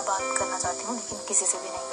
बात करना चाहती हूँ लेकिन किसी से भी नहीं।